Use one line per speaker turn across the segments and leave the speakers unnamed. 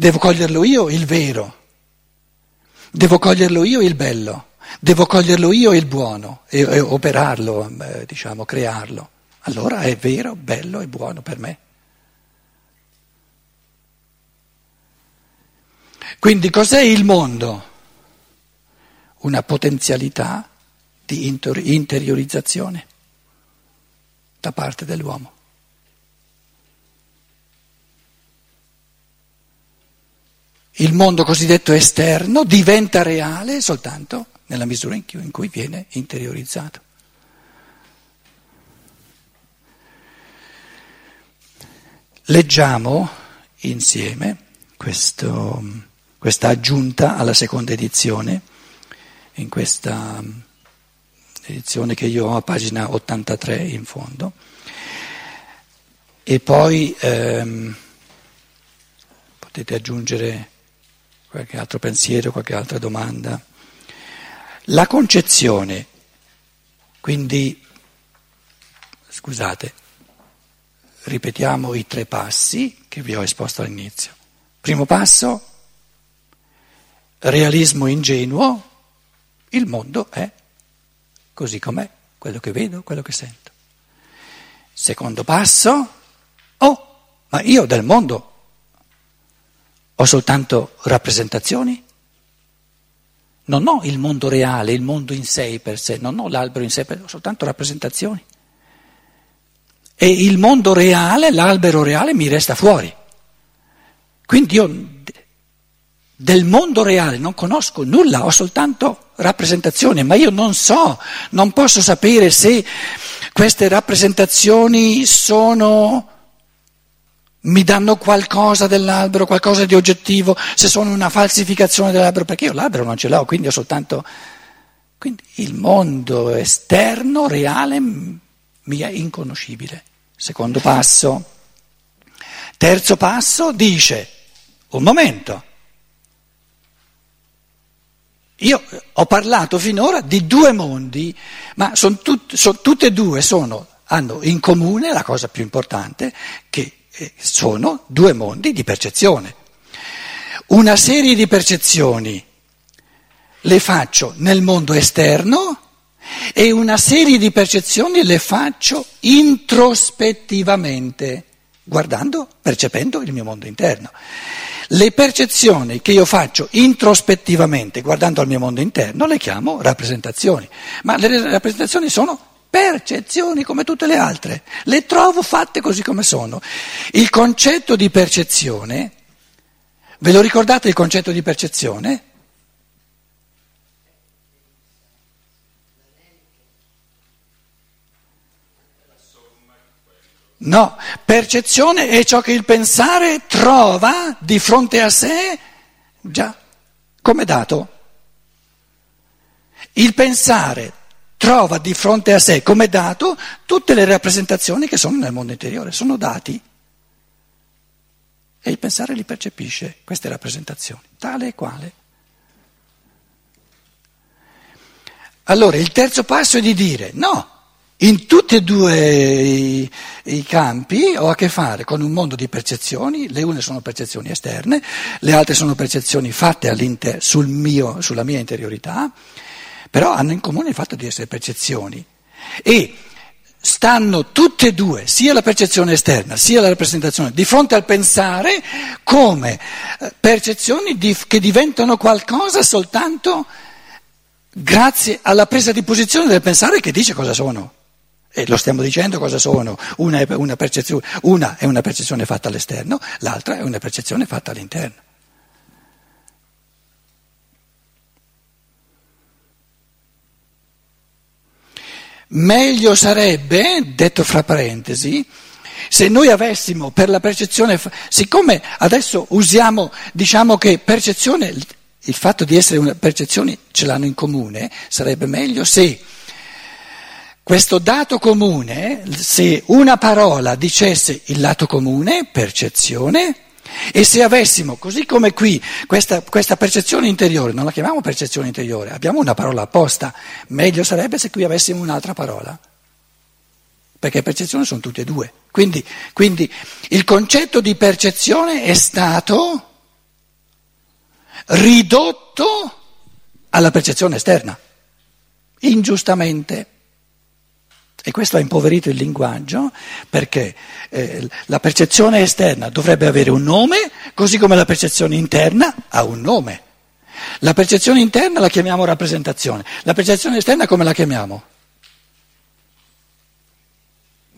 Devo coglierlo io il vero, devo coglierlo io il bello, devo coglierlo io il buono e, e operarlo, eh, diciamo, crearlo. Allora è vero, bello e buono per me. Quindi cos'è il mondo? Una potenzialità di interiorizzazione da parte dell'uomo. Il mondo cosiddetto esterno diventa reale soltanto nella misura in cui viene interiorizzato. Leggiamo insieme questo, questa aggiunta alla seconda edizione, in questa edizione che io ho a pagina 83 in fondo, e poi ehm, potete aggiungere qualche altro pensiero, qualche altra domanda. La concezione, quindi, scusate, ripetiamo i tre passi che vi ho esposto all'inizio. Primo passo, realismo ingenuo, il mondo è così com'è, quello che vedo, quello che sento. Secondo passo, oh, ma io del mondo ho soltanto rappresentazioni? Non ho il mondo reale, il mondo in sé per sé, non ho l'albero in sé per sé, ho soltanto rappresentazioni. E il mondo reale, l'albero reale mi resta fuori. Quindi io del mondo reale non conosco nulla, ho soltanto rappresentazioni, ma io non so, non posso sapere se queste rappresentazioni sono, mi danno qualcosa dell'albero, qualcosa di oggettivo, se sono una falsificazione dell'albero, perché io l'albero non ce l'ho, quindi ho soltanto... Quindi il mondo esterno, reale, mi è inconoscibile. Secondo passo. Terzo passo dice, un momento, io ho parlato finora di due mondi, ma son tut, son, tutte e due sono, hanno in comune la cosa più importante, che sono due mondi di percezione. Una serie di percezioni le faccio nel mondo esterno e una serie di percezioni le faccio introspettivamente, guardando, percependo il mio mondo interno. Le percezioni che io faccio introspettivamente, guardando al mio mondo interno, le chiamo rappresentazioni, ma le rappresentazioni sono percezioni come tutte le altre, le trovo fatte così come sono. Il concetto di percezione, ve lo ricordate il concetto di percezione? No, percezione è ciò che il pensare trova di fronte a sé già come dato. Il pensare trova di fronte a sé come dato tutte le rappresentazioni che sono nel mondo interiore, sono dati. E il pensare li percepisce, queste rappresentazioni, tale e quale. Allora il terzo passo è di dire no, in tutti e due i, i, campi ho a che fare con un mondo di percezioni, le une sono percezioni esterne, le altre sono percezioni fatte sul mio, sulla mia interiorità, però hanno in comune il fatto di essere percezioni e stanno tutte e due, sia la percezione esterna sia la rappresentazione, di fronte al pensare come eh, percezioni di, che diventano qualcosa soltanto grazie alla presa di posizione del pensare che dice cosa sono. E lo stiamo dicendo cosa sono? Una è una, una è una percezione fatta all'esterno, l'altra è una percezione fatta all'interno. Meglio sarebbe, detto fra parentesi, se noi avessimo per la percezione, siccome adesso usiamo, diciamo che percezione, il fatto di essere una percezione ce l'hanno in comune, sarebbe meglio se questo dato comune, se una parola dicesse il lato comune, percezione, e se avessimo, così come qui, questa, questa, percezione interiore, non la chiamiamo percezione interiore, abbiamo una parola apposta, meglio sarebbe se qui avessimo un'altra parola, perché percezione sono tutte e due. Quindi, quindi il concetto di percezione è stato ridotto alla percezione esterna, ingiustamente. E questo ha impoverito il linguaggio perché eh, la percezione esterna dovrebbe avere un nome, così come la percezione interna ha un nome. La percezione interna la chiamiamo rappresentazione, la percezione esterna come la chiamiamo?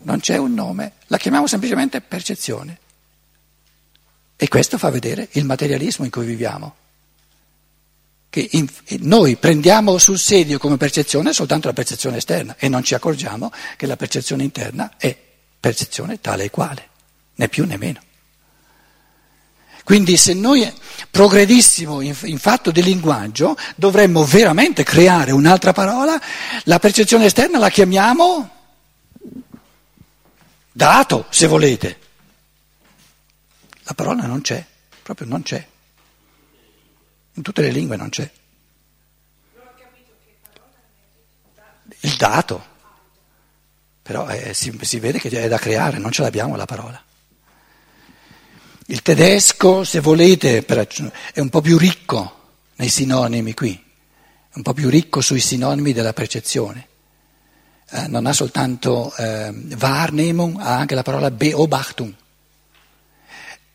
Non c'è un nome, la chiamiamo semplicemente percezione. E questo fa vedere il materialismo in cui viviamo. Che in, noi prendiamo sul serio come percezione soltanto la percezione esterna e non ci accorgiamo che la percezione interna è percezione tale e quale, né più né meno. Quindi se noi progredissimo in, in, fatto di linguaggio dovremmo veramente creare un'altra parola, la percezione esterna la chiamiamo dato, se volete. La parola non c'è, proprio non c'è. In tutte le lingue non c'è. Il dato. Però eh, si, si vede che è da creare, non ce l'abbiamo la parola. Il tedesco, se volete, è un po' più ricco nei sinonimi qui, è un po' più ricco sui sinonimi della percezione. Eh, non ha soltanto eh, Wahrnehmung, ha anche la parola Beobachtung.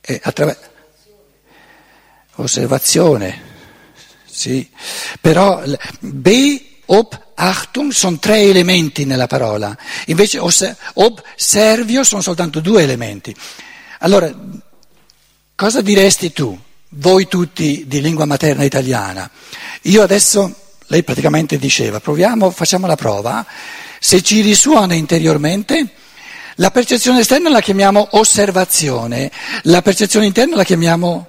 E attraver- osservazione, sì. Però Beobachtung sono tre elementi nella parola, invece Observio sono soltanto due elementi. Allora, Cosa diresti tu, voi tutti di lingua materna italiana? Io adesso, lei praticamente diceva, proviamo, facciamo la prova, se ci risuona interiormente, la percezione esterna la chiamiamo osservazione, la percezione interna la chiamiamo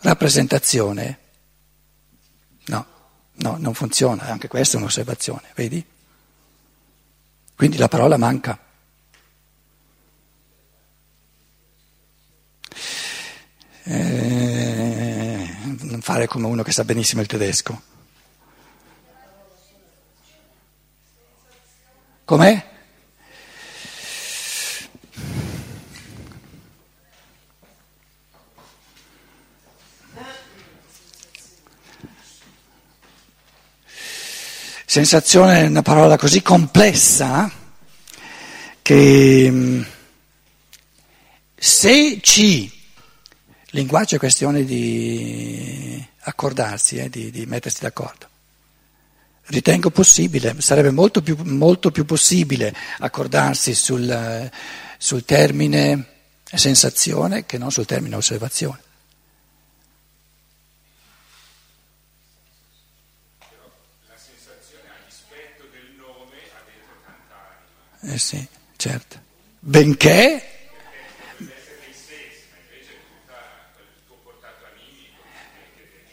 rappresentazione. No, no, non funziona, anche questa è un'osservazione, vedi? Quindi la parola manca. eh, non fare come uno che sa benissimo il tedesco. Com'è? Sensazione è una parola così complessa che mm, se ci Linguaggio è questione di accordarsi, eh, di, di, mettersi d'accordo. Ritengo possibile, sarebbe molto più, molto più possibile accordarsi sul, sul termine sensazione che non sul termine osservazione. Eh sì, certo. Benché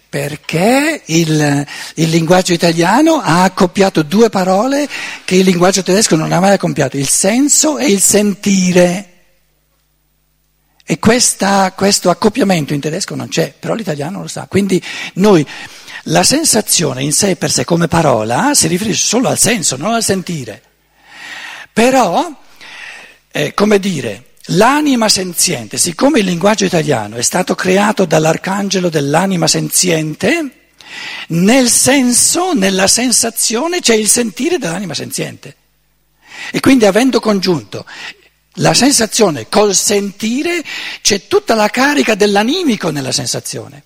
perché il, il, linguaggio italiano ha accoppiato due parole che il linguaggio tedesco non ha mai accoppiato, il senso e il sentire. E questa, questo accoppiamento in tedesco non c'è, però l'italiano lo sa. Quindi noi, la sensazione in sé per sé come parola si riferisce solo al senso, non al sentire. Però, eh, come dire, L'anima senziente, siccome il linguaggio italiano è stato creato dall'arcangelo dell'anima senziente, nel senso, nella sensazione c'è il sentire dell'anima senziente. E quindi avendo congiunto la sensazione col sentire, c'è tutta la carica dell'animico nella sensazione,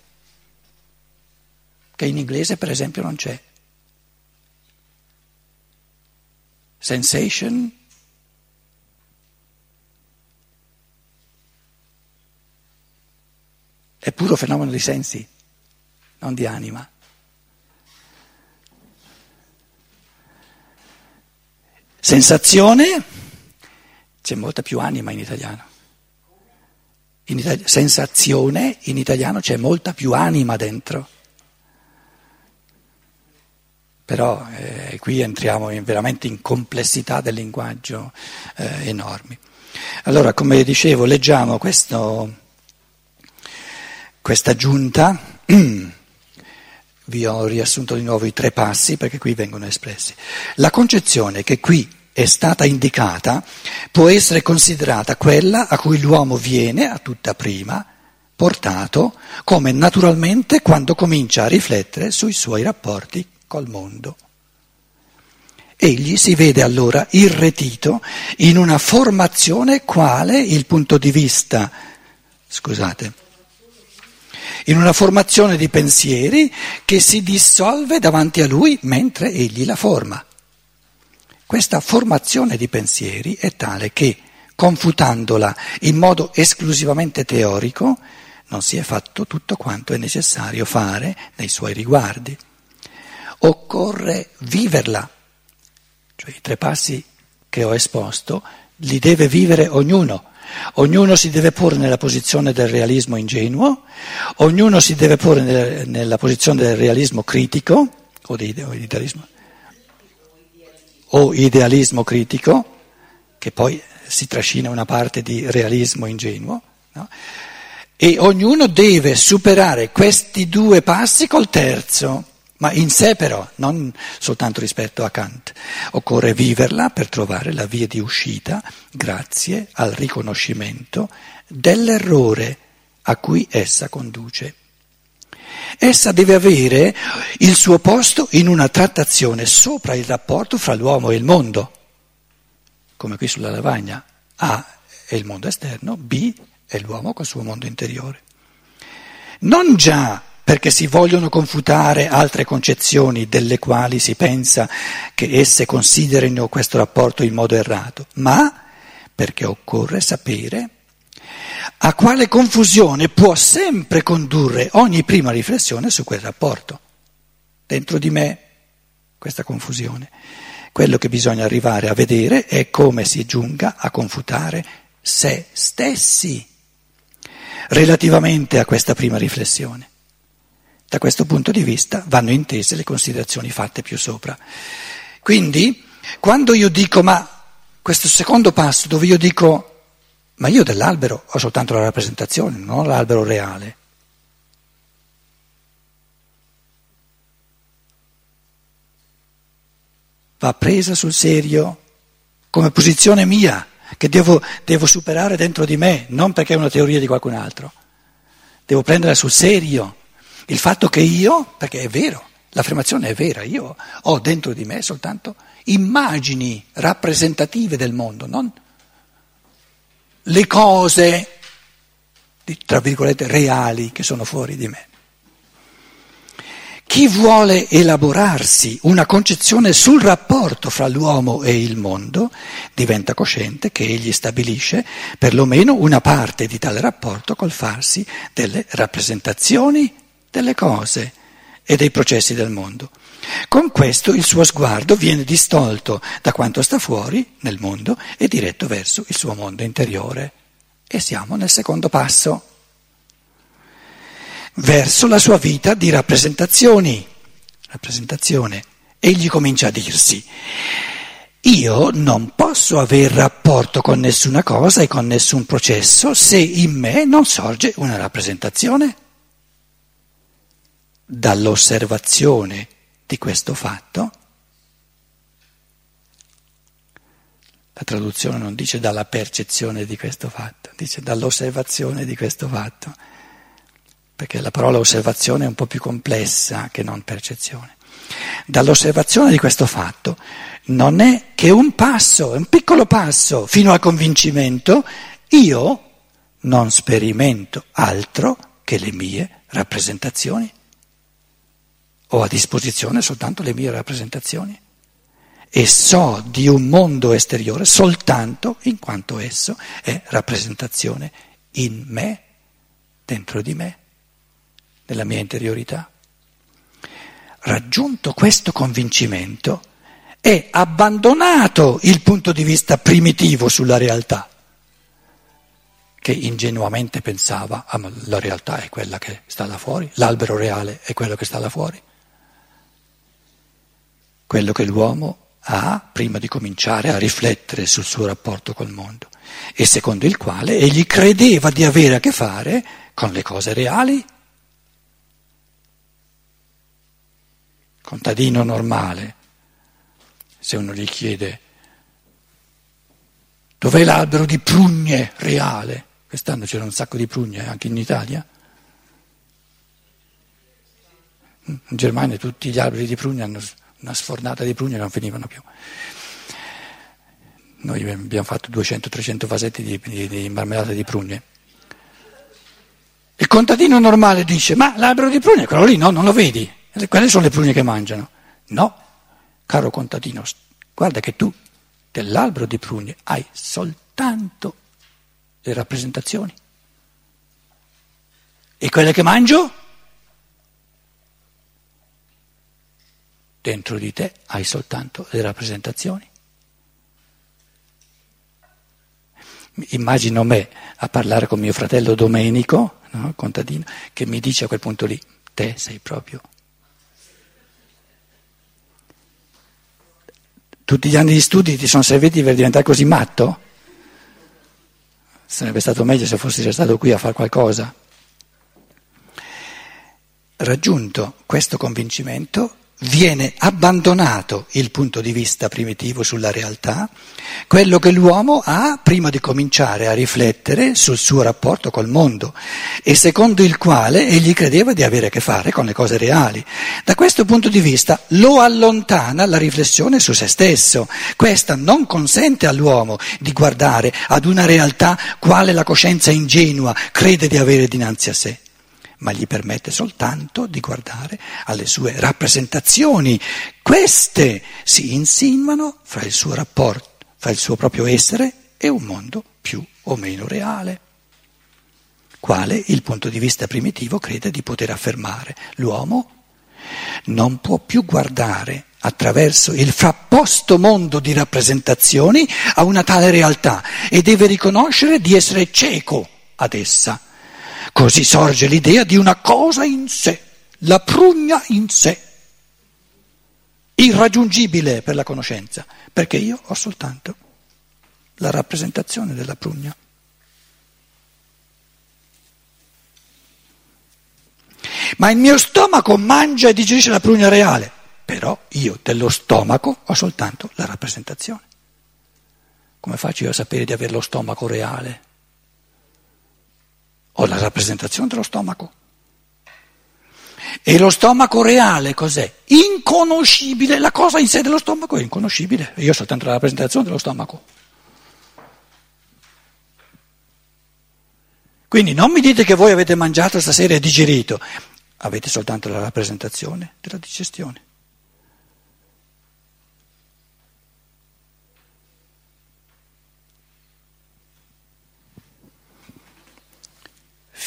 che in inglese per esempio non c'è. Sensation È puro fenomeno di sensi, non di anima. Sensazione, c'è molta più anima in italiano. In itali- sensazione, in italiano c'è molta più anima dentro. Però eh, qui entriamo in, veramente in complessità del linguaggio eh, enormi. Allora, come dicevo, leggiamo questo questa giunta, vi ho riassunto di nuovo i tre passi perché qui vengono espressi. La concezione che qui è stata indicata può essere considerata quella a cui l'uomo viene a tutta prima portato come naturalmente quando comincia a riflettere sui suoi rapporti col mondo. Egli si vede allora irretito in una formazione quale il punto di vista, scusate, in una formazione di pensieri che si dissolve davanti a lui mentre egli la forma. Questa formazione di pensieri è tale che, confutandola in modo esclusivamente teorico, non si è fatto tutto quanto è necessario fare nei suoi riguardi. Occorre viverla cioè i tre passi che ho esposto, li deve vivere ognuno. Ognuno si deve porre nella posizione del realismo ingenuo, ognuno si deve porre nella posizione del realismo critico o, di, o, idealismo, o idealismo critico, che poi si trascina una parte di realismo ingenuo, no? e ognuno deve superare questi due passi col terzo ma in sé però, non soltanto rispetto a Kant. Occorre viverla per trovare la via di uscita grazie al riconoscimento dell'errore a cui essa conduce. Essa deve avere il suo posto in una trattazione sopra il rapporto fra l'uomo e il mondo, come qui sulla lavagna. A è il mondo esterno, B è l'uomo col suo mondo interiore. Non già perché si vogliono confutare altre concezioni delle quali si pensa che esse considerino questo rapporto in modo errato, ma perché occorre sapere a quale confusione può sempre condurre ogni prima riflessione su quel rapporto. Dentro di me questa confusione. Quello che bisogna arrivare a vedere è come si giunga a confutare se stessi relativamente a questa prima riflessione. Da questo punto di vista vanno intese le considerazioni fatte più sopra. Quindi, quando io dico, ma questo secondo passo dove io dico, ma io dell'albero ho soltanto la rappresentazione, non ho l'albero reale. Va presa sul serio come posizione mia, che devo, devo superare dentro di me, non perché è una teoria di qualcun altro. Devo prenderla sul serio. Il fatto che io, perché è vero, l'affermazione è vera, io ho dentro di me soltanto immagini rappresentative del mondo, non le cose, tra virgolette, reali che sono fuori di me. Chi vuole elaborarsi una concezione sul rapporto fra l'uomo e il mondo diventa cosciente che egli stabilisce perlomeno una parte di tale rapporto col farsi delle rappresentazioni delle cose e dei processi del mondo. Con questo il suo sguardo viene distolto da quanto sta fuori nel mondo e diretto verso il suo mondo interiore. E siamo nel secondo passo, verso la sua vita di rappresentazioni. Rappresentazione. Egli comincia a dirsi, io non posso aver rapporto con nessuna cosa e con nessun processo se in me non sorge una rappresentazione dall'osservazione di questo fatto, la traduzione non dice dalla percezione di questo fatto, dice dall'osservazione di questo fatto, perché la parola osservazione è un po' più complessa che non percezione. Dall'osservazione di questo fatto non è che un passo, un piccolo passo fino al convincimento, io non sperimento altro che le mie rappresentazioni ho a disposizione soltanto le mie rappresentazioni e so di un mondo esteriore soltanto in quanto esso è rappresentazione in me, dentro di me, nella mia interiorità. Raggiunto questo convincimento, è abbandonato il punto di vista primitivo sulla realtà, che ingenuamente pensava, ah, ma la realtà è quella che sta là fuori, l'albero reale è quello che sta là fuori quello che l'uomo ha prima di cominciare a riflettere sul suo rapporto col mondo e secondo il quale egli credeva di avere a che fare con le cose reali. Contadino normale, se uno gli chiede dov'è l'albero di prugne reale, Quest'anno c'era un sacco di prugne anche in Italia. In Germania tutti gli alberi di prugne hanno una sfornata di prugne non finivano più. Noi abbiamo fatto 200-300 vasetti di, di, di marmellata di prugne. Il contadino normale dice, ma l'albero di prugne, quello lì no, non lo vedi? Quelle sono le prugne che mangiano. No, caro contadino, guarda che tu dell'albero di prugne hai soltanto le rappresentazioni. E quelle che mangio? Dentro di te hai soltanto le rappresentazioni. Immagino me a parlare con mio fratello Domenico, no, contadino, che mi dice a quel punto lì, te sei proprio... Tutti gli anni di studi ti sono serviti per diventare così matto? Sarebbe stato meglio se fossi stato qui a fare qualcosa. Raggiunto questo convincimento, viene abbandonato il punto di vista primitivo sulla realtà, quello che l'uomo ha prima di cominciare a riflettere sul suo rapporto col mondo e secondo il quale egli credeva di avere a che fare con le cose reali. Da questo punto di vista lo allontana la riflessione su se stesso. Questa non consente all'uomo di guardare ad una realtà quale la coscienza ingenua crede di avere dinanzi a sé ma gli permette soltanto di guardare alle sue rappresentazioni. Queste si insinuano fra il suo rapporto, fra il suo proprio essere e un mondo più o meno reale, quale il punto di vista primitivo crede di poter affermare. L'uomo non può più guardare attraverso il frapposto mondo di rappresentazioni a una tale realtà e deve riconoscere di essere cieco ad essa Così sorge l'idea di una cosa in sé, la prugna in sé, irraggiungibile per la conoscenza, perché io ho soltanto la rappresentazione della prugna. Ma il mio stomaco mangia e digerisce la prugna reale, però io dello stomaco ho soltanto la rappresentazione. Come faccio io a sapere di avere lo stomaco reale? Ho la rappresentazione dello stomaco. E lo stomaco reale cos'è? Inconoscibile, la cosa in sé dello stomaco è inconoscibile. Io ho soltanto la rappresentazione dello stomaco. Quindi non mi dite che voi avete mangiato stasera e digerito, avete soltanto la rappresentazione della digestione.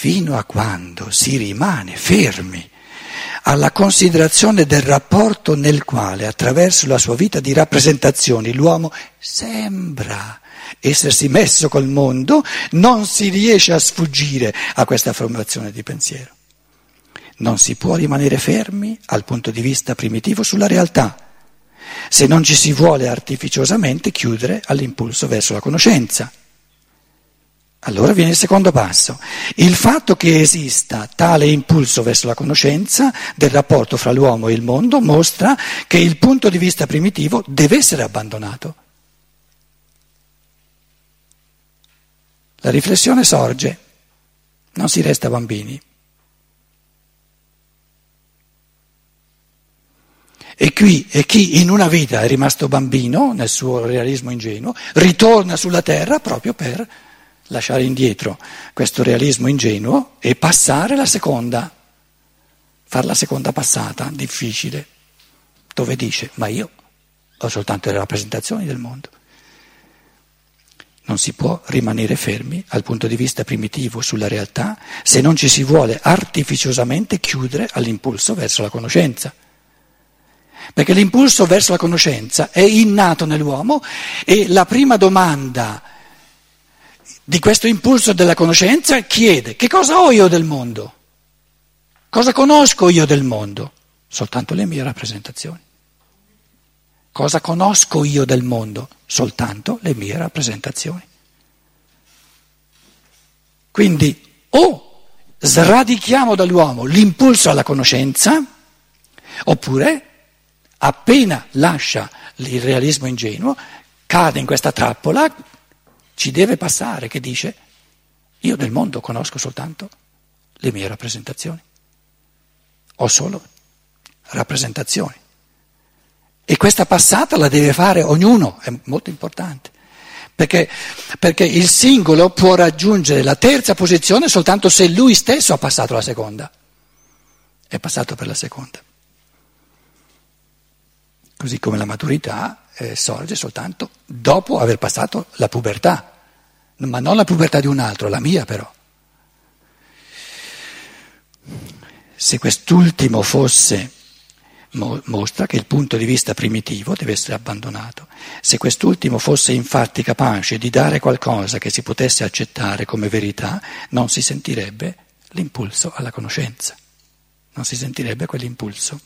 Fino a quando si rimane fermi alla considerazione del rapporto nel quale, attraverso la sua vita di rappresentazioni, l'uomo sembra essersi messo col mondo, non si riesce a sfuggire a questa formazione di pensiero. Non si può rimanere fermi al punto di vista primitivo sulla realtà, se non ci si vuole artificiosamente chiudere all'impulso verso la conoscenza. Allora viene il secondo passo. Il fatto che esista tale impulso verso la conoscenza del rapporto fra l'uomo e il mondo mostra che il punto di vista primitivo deve essere abbandonato. La riflessione sorge, non si resta bambini. E qui e chi in una vita è rimasto bambino nel suo realismo ingenuo ritorna sulla terra proprio per lasciare indietro questo realismo ingenuo e passare la seconda, fare la seconda passata, difficile, dove dice, ma io ho soltanto le rappresentazioni del mondo. Non si può rimanere fermi al punto di vista primitivo sulla realtà se non ci si vuole artificiosamente chiudere all'impulso verso la conoscenza. Perché l'impulso verso la conoscenza è innato nell'uomo e la prima domanda di questo impulso della conoscenza chiede che cosa ho io del mondo? Cosa conosco io del mondo? Soltanto le mie rappresentazioni. Cosa conosco io del mondo? Soltanto le mie rappresentazioni. Quindi o sradichiamo dall'uomo l'impulso alla conoscenza, oppure appena lascia il realismo ingenuo, cade in questa trappola ci deve passare che dice Io del mondo conosco soltanto le mie rappresentazioni. Ho solo rappresentazioni. E questa passata la deve fare ognuno, è molto importante. Perché, perché, il singolo può raggiungere la terza posizione soltanto se lui stesso ha passato la seconda. È passato per la seconda. Così come la maturità eh, sorge soltanto dopo aver passato la pubertà, ma non la pubertà di un altro, la mia però. Se quest'ultimo fosse mostra che il punto di vista primitivo deve essere abbandonato. Se quest'ultimo fosse infatti capace di dare qualcosa che si potesse accettare come verità, non si sentirebbe l'impulso alla conoscenza, non si sentirebbe quell'impulso.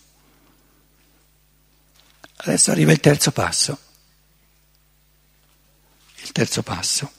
Adesso arriva il terzo passo. Il terzo passo.